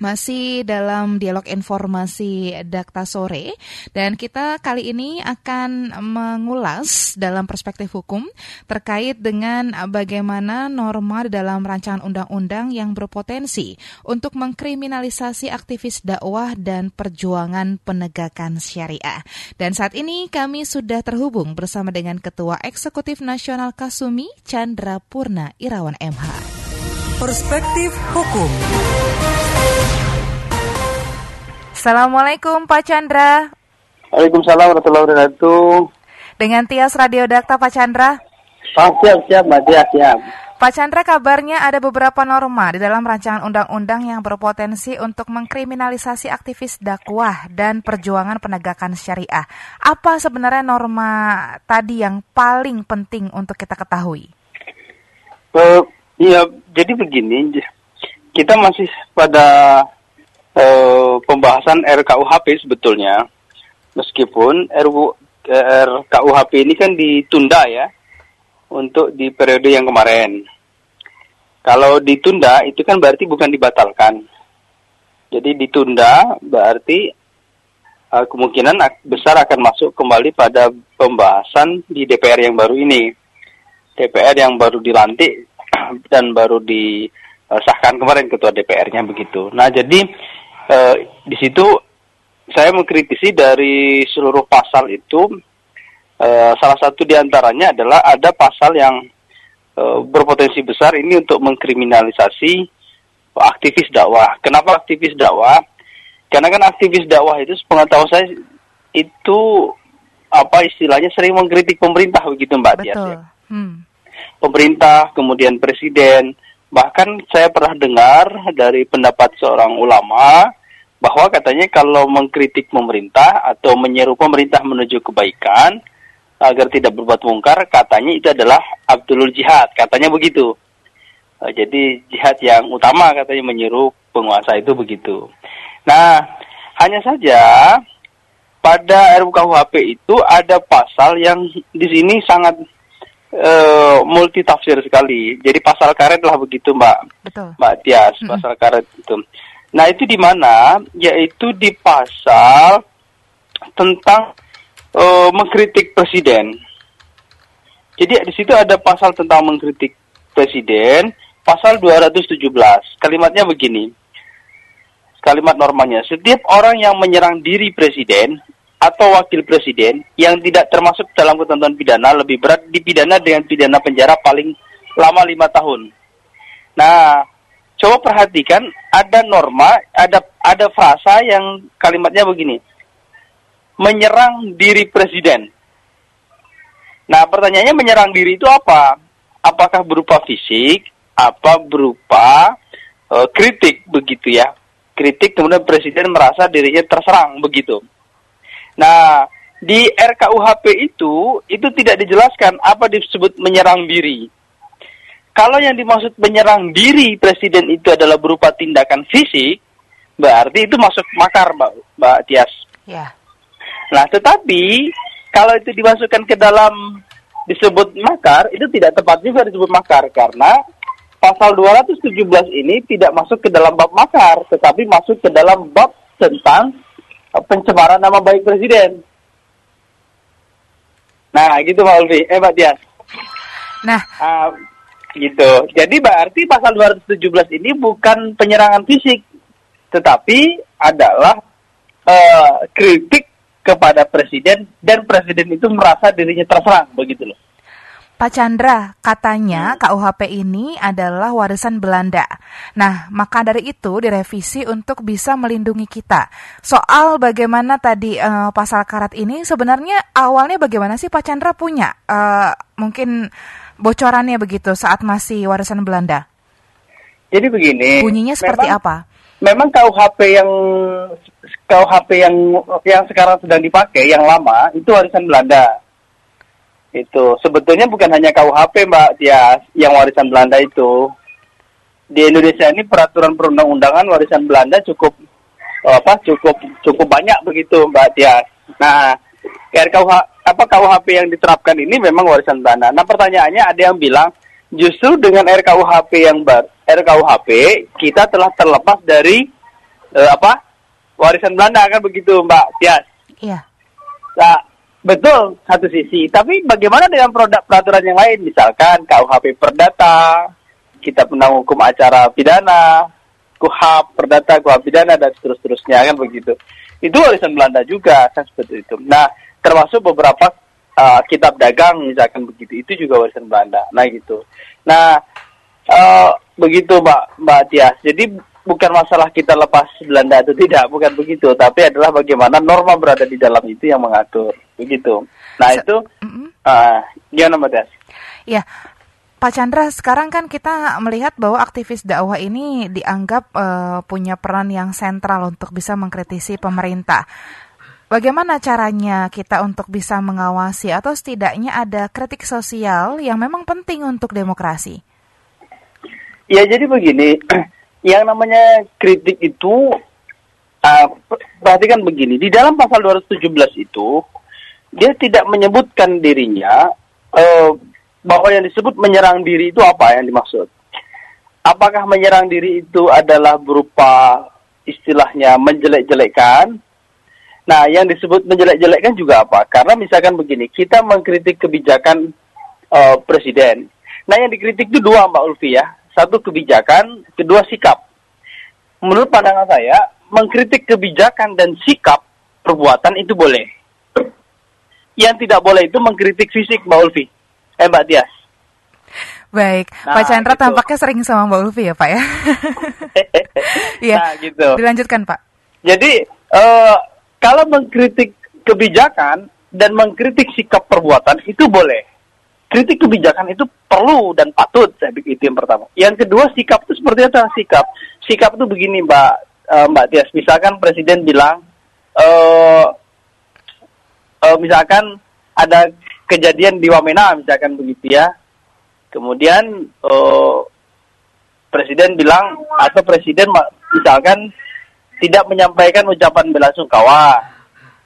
Masih dalam dialog informasi Dakta Sore dan kita kali ini akan mengulas dalam perspektif hukum terkait dengan bagaimana norma dalam rancangan undang-undang yang berpotensi untuk mengkriminalisasi aktivis dakwah dan perjuangan penegakan syariah. Dan saat ini kami sudah terhubung bersama dengan Ketua Eksekutif Nasional Kasumi Chandra Purna Irawan MH. Perspektif Hukum. Assalamualaikum Pak Chandra. Waalaikumsalam warahmatullahi wabarakatuh. Dengan Tias Radio Dakta Pak Chandra. Ah, siap, siap, Mbak Tias, siap. Pak Chandra kabarnya ada beberapa norma di dalam rancangan undang-undang yang berpotensi untuk mengkriminalisasi aktivis dakwah dan perjuangan penegakan syariah. Apa sebenarnya norma tadi yang paling penting untuk kita ketahui? Uh, ya, jadi begini, kita masih pada uh, pembahasan RKUHP sebetulnya, meskipun RU, RKUHP ini kan ditunda ya untuk di periode yang kemarin. Kalau ditunda itu kan berarti bukan dibatalkan. Jadi ditunda berarti uh, kemungkinan besar akan masuk kembali pada pembahasan di DPR yang baru ini. DPR yang baru dilantik dan baru disahkan kemarin ketua DPR-nya begitu. Nah, jadi uh, di situ saya mengkritisi dari seluruh pasal itu uh, salah satu di antaranya adalah ada pasal yang uh, berpotensi besar ini untuk mengkriminalisasi aktivis dakwah. Kenapa aktivis dakwah? Karena kan aktivis dakwah itu sepengetahuan saya itu apa istilahnya sering mengkritik pemerintah begitu Mbak Betul. Tias ya. Hmm. Pemerintah, kemudian presiden, bahkan saya pernah dengar dari pendapat seorang ulama bahwa katanya kalau mengkritik pemerintah atau menyeru pemerintah menuju kebaikan agar tidak berbuat mungkar, katanya itu adalah Abdulul Jihad, katanya begitu. Uh, jadi jihad yang utama katanya menyeru penguasa itu begitu. Nah, hanya saja pada RUKUHP itu ada pasal yang di sini sangat uh, multi tafsir sekali. Jadi pasal karet lah begitu, Mbak. Betul. Mbak Tias, pasal karet itu. Nah, itu di mana? Yaitu di pasal tentang eh, mengkritik presiden. Jadi di situ ada pasal tentang mengkritik presiden, pasal 217. Kalimatnya begini. Kalimat normanya, setiap orang yang menyerang diri presiden atau wakil presiden yang tidak termasuk dalam ketentuan pidana lebih berat dipidana dengan pidana penjara paling lama lima tahun. Nah, coba perhatikan ada norma, ada ada frasa yang kalimatnya begini. Menyerang diri presiden. Nah, pertanyaannya menyerang diri itu apa? Apakah berupa fisik, apa berupa eh, kritik begitu ya? Kritik kemudian presiden merasa dirinya terserang begitu. Nah, di RKUHP itu itu tidak dijelaskan apa disebut menyerang diri. Kalau yang dimaksud menyerang diri presiden itu adalah berupa tindakan fisik, berarti itu masuk makar, Mbak, Mbak Tias. Ya. Nah, tetapi kalau itu dimasukkan ke dalam disebut makar, itu tidak tepat juga disebut makar karena pasal 217 ini tidak masuk ke dalam bab makar, tetapi masuk ke dalam bab tentang eh, pencemaran nama baik presiden. Nah, gitu Mbak Ulfi. Eh, Mbak Tias. Nah, Ah, gitu. Jadi berarti pasal 217 ini bukan penyerangan fisik, tetapi adalah eh, kritik kepada presiden dan presiden itu merasa dirinya terserang begitu loh. Pak Chandra, katanya Hmm. KUHP ini adalah warisan Belanda. Nah, maka dari itu direvisi untuk bisa melindungi kita. Soal bagaimana tadi eh, pasal karat ini sebenarnya awalnya bagaimana sih Pak Chandra punya eh, mungkin bocorannya begitu saat masih warisan Belanda? Jadi begini. Bunyinya seperti memang- apa? Memang KUHP yang KUHP yang yang sekarang sedang dipakai yang lama itu warisan Belanda. Itu sebetulnya bukan hanya KUHP Mbak Tias yang warisan Belanda itu. Di Indonesia ini peraturan perundang-undangan warisan Belanda cukup apa cukup cukup banyak begitu Mbak Tias. Nah, RKUH apa KUHP yang diterapkan ini memang warisan Belanda. Nah, pertanyaannya ada yang bilang justru dengan RKUHP yang bar RKUHP kita telah terlepas dari eh, apa warisan Belanda kan begitu Mbak Tias. Iya. Nah, betul satu sisi. Tapi bagaimana dengan produk peraturan yang lain? Misalkan KUHP Perdata, kita penang hukum acara pidana, KUHAP Perdata, KUHAP pidana dan seterus-terusnya kan begitu. Itu warisan Belanda juga kan seperti itu. Nah, termasuk beberapa uh, kitab dagang misalkan begitu. Itu juga warisan Belanda. Nah, gitu. Nah, uh, begitu Mbak Mbak Tias. Jadi bukan masalah kita lepas Belanda atau tidak, bukan begitu, tapi adalah bagaimana norma berada di dalam itu yang mengatur, begitu. Nah itu, uh, gimana Mbak Tias? Ya, Pak Chandra, sekarang kan kita melihat bahwa aktivis dakwah ini dianggap uh, punya peran yang sentral untuk bisa mengkritisi pemerintah. Bagaimana caranya kita untuk bisa mengawasi atau setidaknya ada kritik sosial yang memang penting untuk demokrasi? Ya jadi begini, yang namanya kritik itu uh, perhatikan begini, di dalam pasal 217 itu dia tidak menyebutkan dirinya uh, bahwa yang disebut menyerang diri itu apa yang dimaksud. Apakah menyerang diri itu adalah berupa istilahnya menjelek-jelekkan? Nah, yang disebut menjelek-jelekkan juga apa? Karena misalkan begini, kita mengkritik kebijakan uh, presiden. Nah, yang dikritik itu dua Mbak Ulfi ya satu kebijakan, kedua sikap. Menurut pandangan saya, mengkritik kebijakan dan sikap perbuatan itu boleh. Yang tidak boleh itu mengkritik fisik, Mbak Ulfi. Eh, Mbak Tias. Baik, nah, Pak Chandra gitu. tampaknya sering sama Mbak Ulfi ya, Pak ya. Iya. nah, gitu. Dilanjutkan, Pak. Jadi, uh, kalau mengkritik kebijakan dan mengkritik sikap perbuatan itu boleh kritik kebijakan itu perlu dan patut saya pikir itu yang pertama. Yang kedua sikap itu seperti apa sikap? Sikap itu begini Mbak uh, Mbak Tias, misalkan presiden bilang uh, uh, misalkan ada kejadian di Wamena misalkan begitu ya. Kemudian uh, presiden bilang atau presiden misalkan tidak menyampaikan ucapan bela sungkawa,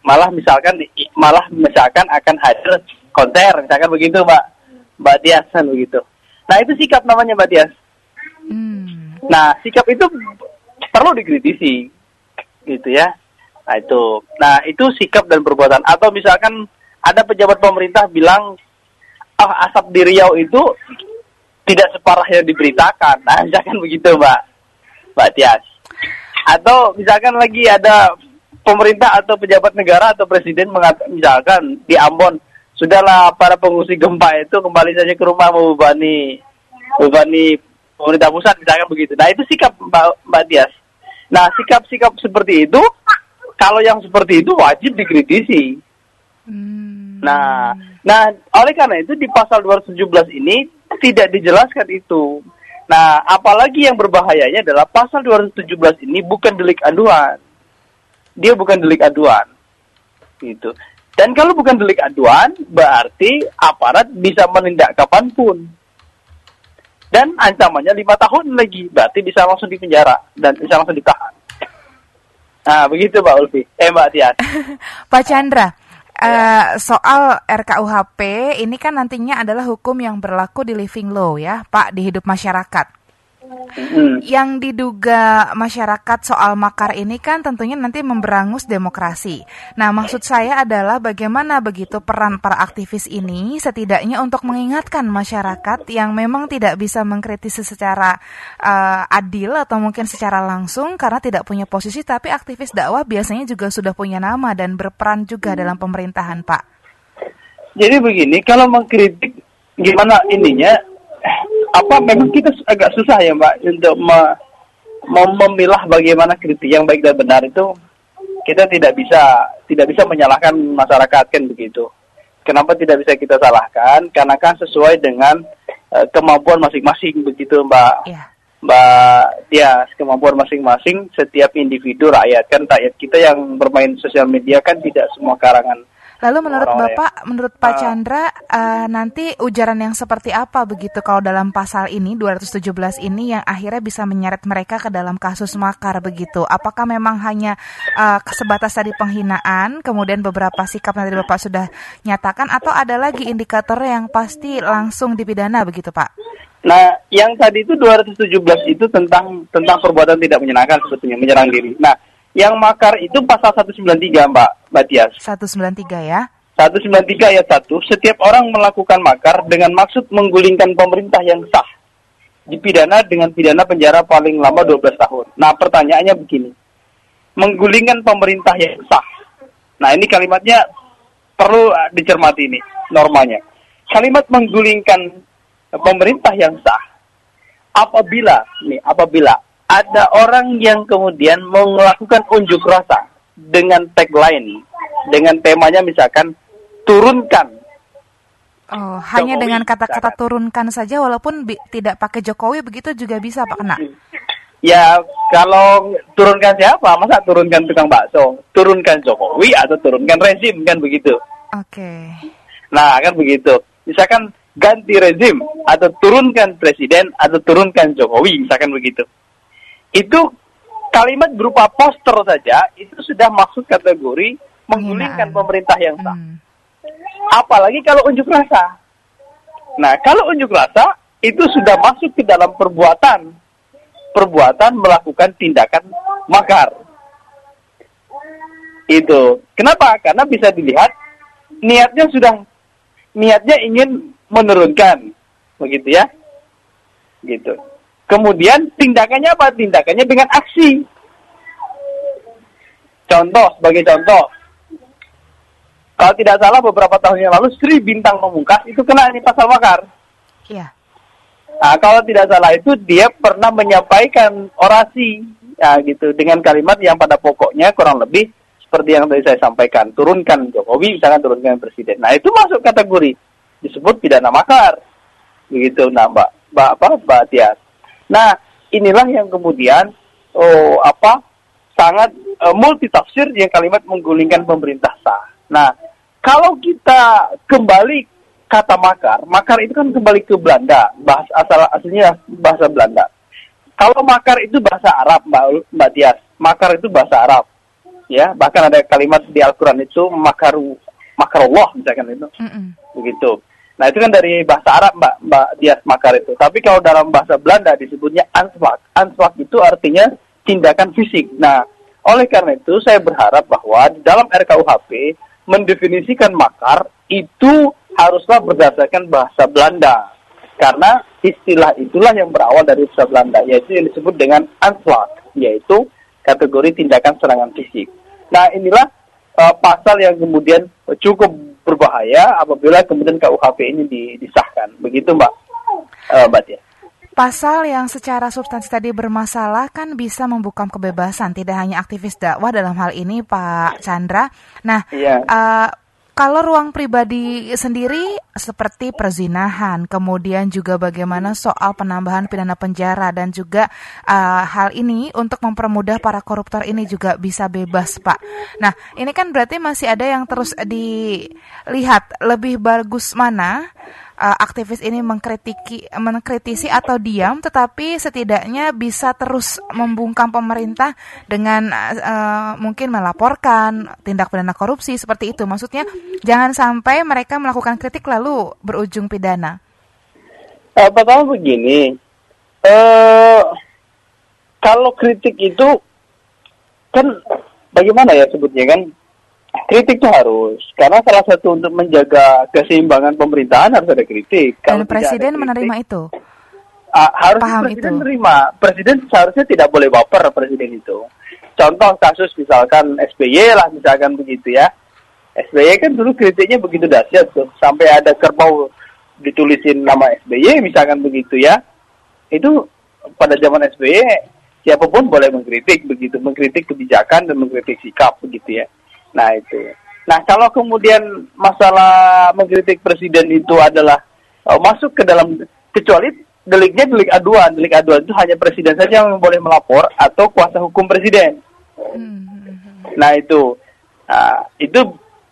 malah misalkan malah misalkan akan hadir konser misalkan begitu Mbak Mbak Tias kan begitu. Nah itu sikap namanya Mbak Tias. Hmm. Nah sikap itu perlu dikritisi, gitu ya. Nah itu, nah itu sikap dan perbuatan. Atau misalkan ada pejabat pemerintah bilang, oh, asap di Riau itu tidak separah yang diberitakan. Nah misalkan begitu Mbak, Mbak Tias. Atau misalkan lagi ada pemerintah atau pejabat negara atau presiden mengatakan misalkan di Ambon sudahlah para pengungsi gempa itu kembali saja ke rumah membebani membebani pemerintah pusat misalkan begitu. Nah itu sikap Mbak, Mbak Tias. Nah sikap-sikap seperti itu kalau yang seperti itu wajib dikritisi. Hmm. Nah, nah oleh karena itu di pasal 217 ini tidak dijelaskan itu. Nah, apalagi yang berbahayanya adalah pasal 217 ini bukan delik aduan. Dia bukan delik aduan. Gitu. Dan kalau bukan delik aduan, berarti aparat bisa menindak kapan pun. Dan ancamannya lima tahun lagi, berarti bisa langsung dipenjara dan bisa langsung ditahan. Nah, begitu Pak Ulfi. Eh, Mbak Tian. Pak Chandra, Uh, soal RKUHP ini kan nantinya adalah hukum yang berlaku di living law ya, Pak, di hidup masyarakat. Yang diduga masyarakat soal makar ini kan tentunya nanti memberangus demokrasi. Nah, maksud saya adalah bagaimana begitu peran para aktivis ini setidaknya untuk mengingatkan masyarakat yang memang tidak bisa mengkritisi secara uh, adil atau mungkin secara langsung karena tidak punya posisi, tapi aktivis dakwah biasanya juga sudah punya nama dan berperan juga dalam pemerintahan, Pak. Jadi begini, kalau mengkritik gimana ininya apa memang kita agak susah ya Mbak untuk me, memilah bagaimana kritik yang baik dan benar itu kita tidak bisa tidak bisa menyalahkan masyarakat kan begitu. Kenapa tidak bisa kita salahkan? Karena kan sesuai dengan uh, kemampuan masing-masing begitu Mbak. Yeah. Mbak ya kemampuan masing-masing setiap individu rakyat kan rakyat kita yang bermain sosial media kan tidak semua karangan Lalu menurut Orang Bapak, ya. menurut Pak uh, Chandra, uh, nanti ujaran yang seperti apa begitu kalau dalam pasal ini 217 ini yang akhirnya bisa menyeret mereka ke dalam kasus makar begitu? Apakah memang hanya uh, sebatas tadi penghinaan, kemudian beberapa sikap yang tadi Bapak sudah nyatakan, atau ada lagi indikator yang pasti langsung dipidana begitu Pak? Nah, yang tadi itu 217 itu tentang tentang perbuatan tidak menyenangkan sebetulnya menyerang diri. Nah, yang makar itu pasal 193, Mbak Mbak Tias. 193 ya. 193 ayat 1, setiap orang melakukan makar dengan maksud menggulingkan pemerintah yang sah dipidana dengan pidana penjara paling lama 12 tahun. Nah, pertanyaannya begini. Menggulingkan pemerintah yang sah. Nah, ini kalimatnya perlu uh, dicermati ini normanya. Kalimat menggulingkan pemerintah yang sah apabila nih apabila ada orang yang kemudian melakukan unjuk rasa dengan tagline dengan temanya misalkan turunkan Oh, hanya dengan kata-kata turunkan saja walaupun tidak pakai Jokowi begitu juga bisa Pak kena. Ya, kalau turunkan siapa? Masa turunkan tukang bakso? Turunkan Jokowi atau turunkan rezim kan begitu. Oke. Okay. Nah, kan begitu. Misalkan ganti rezim atau turunkan presiden atau turunkan Jokowi misalkan begitu. Itu kalimat berupa poster saja itu sudah masuk kategori menggulingkan pemerintah yang sah. Hmm. Apalagi kalau unjuk rasa. Nah, kalau unjuk rasa itu sudah masuk ke dalam perbuatan perbuatan melakukan tindakan makar. Itu. Kenapa? Karena bisa dilihat niatnya sudah niatnya ingin menurunkan, begitu ya, gitu. Kemudian tindakannya apa? Tindakannya dengan aksi. Contoh sebagai contoh, kalau tidak salah beberapa tahun yang lalu Sri Bintang Pemungkas itu kena ini pasal makar. Iya. Nah, kalau tidak salah itu dia pernah menyampaikan orasi, ya gitu, dengan kalimat yang pada pokoknya kurang lebih seperti yang tadi saya sampaikan, turunkan Jokowi, misalkan turunkan presiden. Nah, itu masuk kategori disebut pidana makar. Begitu, nah Mbak, Mbak apa, Mbak Tias. Nah, inilah yang kemudian oh apa sangat uh, multi tafsir yang kalimat menggulingkan pemerintah sah. Nah, kalau kita kembali kata makar, makar itu kan kembali ke Belanda, bahasa asal aslinya bahasa Belanda. Kalau makar itu bahasa Arab, Mbak Mbak Tias. Makar itu bahasa Arab. Ya, bahkan ada kalimat di Al-Qur'an itu makaru makarullah misalkan itu. Mm -mm. Begitu. Nah itu kan dari bahasa Arab Mbak Mbak Dias Makar itu. Tapi kalau dalam bahasa Belanda disebutnya anslag. Anslag itu artinya tindakan fisik. Nah oleh karena itu saya berharap bahwa di dalam RKUHP mendefinisikan makar itu haruslah berdasarkan bahasa Belanda. Karena istilah itulah yang berawal dari bahasa Belanda, yaitu yang disebut dengan anslag, yaitu kategori tindakan serangan fisik. Nah inilah uh, pasal yang kemudian cukup berbahaya apabila kemudian KUHP ini disahkan. Begitu Mbak uh, Mbak Tia. Pasal yang secara substansi tadi bermasalah kan bisa membuka kebebasan, tidak hanya aktivis dakwah dalam hal ini Pak Chandra. Nah, iya. uh, kalau ruang pribadi sendiri seperti perzinahan, kemudian juga bagaimana soal penambahan pidana penjara dan juga uh, hal ini untuk mempermudah para koruptor ini juga bisa bebas, Pak. Nah, ini kan berarti masih ada yang terus dilihat lebih bagus mana uh, aktivis ini mengkritiki mengkritisi atau diam tetapi setidaknya bisa terus membungkam pemerintah dengan uh, mungkin melaporkan tindak pidana korupsi seperti itu. Maksudnya jangan sampai mereka melakukan kritik lalu berujung pidana. Uh, pertama begini. Uh, kalau kritik itu kan bagaimana ya sebutnya kan kritik itu harus karena salah satu untuk menjaga keseimbangan pemerintahan harus ada kritik. Dan Kalau presiden kritik, menerima itu. Uh, harus Paham presiden itu. menerima. Presiden seharusnya tidak boleh baper presiden itu. Contoh kasus misalkan SBY lah misalkan begitu ya. SBY kan dulu kritiknya begitu dahsyat tuh sampai ada kerbau ditulisin nama SBY misalkan begitu ya. Itu pada zaman SBY siapa pun boleh mengkritik begitu, mengkritik kebijakan dan mengkritik sikap begitu ya. Nah itu. Nah kalau kemudian masalah mengkritik presiden itu adalah uh, masuk ke dalam kecuali deliknya delik aduan, delik aduan itu hanya presiden saja yang boleh melapor atau kuasa hukum presiden. Hmm. Nah itu, nah, itu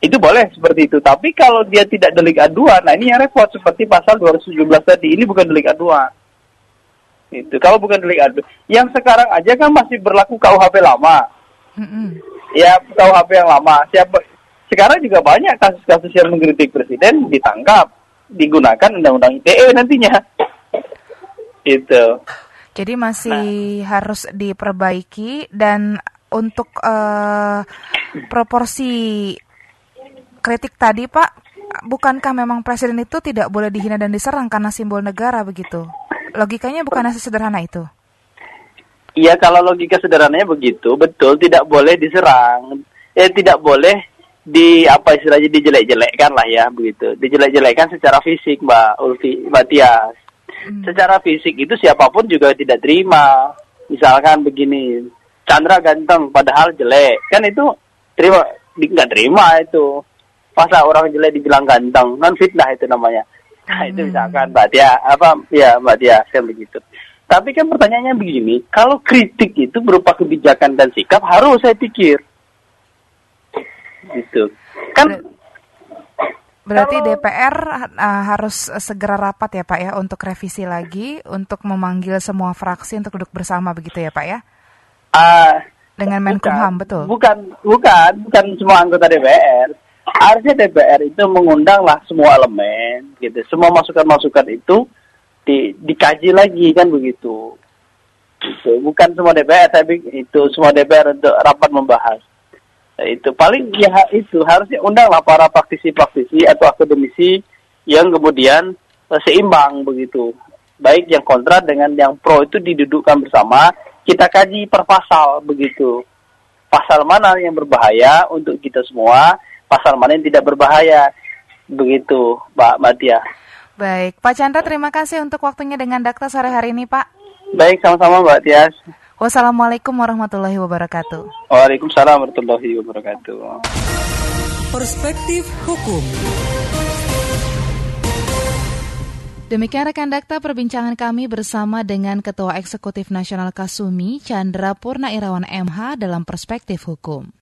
itu boleh seperti itu. Tapi kalau dia tidak delik aduan, nah ini yang repot seperti pasal 217 tadi. Ini bukan delik aduan. Itu kalau bukan delik aduan, yang sekarang aja kan masih berlaku KUHP lama. Hmm ya KUHP yang lama. Siapa sekarang juga banyak kasus-kasus yang mengkritik presiden ditangkap, digunakan undang-undang ITE nantinya. Itu. Jadi masih nah. harus diperbaiki dan untuk uh, proporsi kritik tadi Pak, bukankah memang presiden itu tidak boleh dihina dan diserang karena simbol negara begitu? Logikanya bukan sesederhana itu? Iya, kalau logika sederhananya begitu, betul tidak boleh diserang. Eh tidak boleh di apa istilahnya dijelek-jelekkan lah ya begitu. Dijelek-jelekkan secara fisik, Mbak Ulfi, Mbak Tias. Hmm. Secara fisik itu siapa pun juga tidak terima. Misalkan begini, Chandra ganteng padahal jelek. Kan itu terima nggak terima itu. Masa orang jelek dibilang ganteng, kan fitnah itu namanya. Nah, itu hmm. misalkan Mbak Tia, apa ya Mbak Tia kan begitu. Tapi kan pertanyaannya begini, kalau kritik itu berupa kebijakan dan sikap harus saya pikir. Gitu. Kan Berarti Kalau, DPR uh, harus segera rapat ya Pak ya untuk revisi lagi untuk memanggil semua fraksi untuk duduk bersama begitu ya Pak ya? Uh, Dengan Menkumham betul? Bukan, bukan, bukan semua anggota DPR. Harusnya DPR itu mengundanglah semua elemen gitu. Semua masukan-masukan itu di, dikaji lagi kan begitu. Itu bukan semua DPR tapi itu semua DPR untuk rapat membahas. Itu paling ya itu. Harusnya undanglah para praktisi-praktisi atau akademisi yang kemudian uh, seimbang begitu. Baik yang kontra dengan yang pro itu didudukkan bersama kita kaji per pasal begitu. Pasal mana yang berbahaya untuk kita semua pasal mana yang tidak berbahaya. Begitu Mbak Matia baik Pak Chandra terima kasih untuk waktunya dengan Dakta sore hari ini Pak baik sama-sama Mbak Tias Wassalamualaikum warahmatullahi wabarakatuh. Waalaikumsalam warahmatullahi wabarakatuh. Perspektif Hukum. Demikian rekan dakta perbincangan kami bersama dengan Ketua Eksekutif Nasional Kasumi Chandra Purna Irawan MH dalam Perspektif Hukum.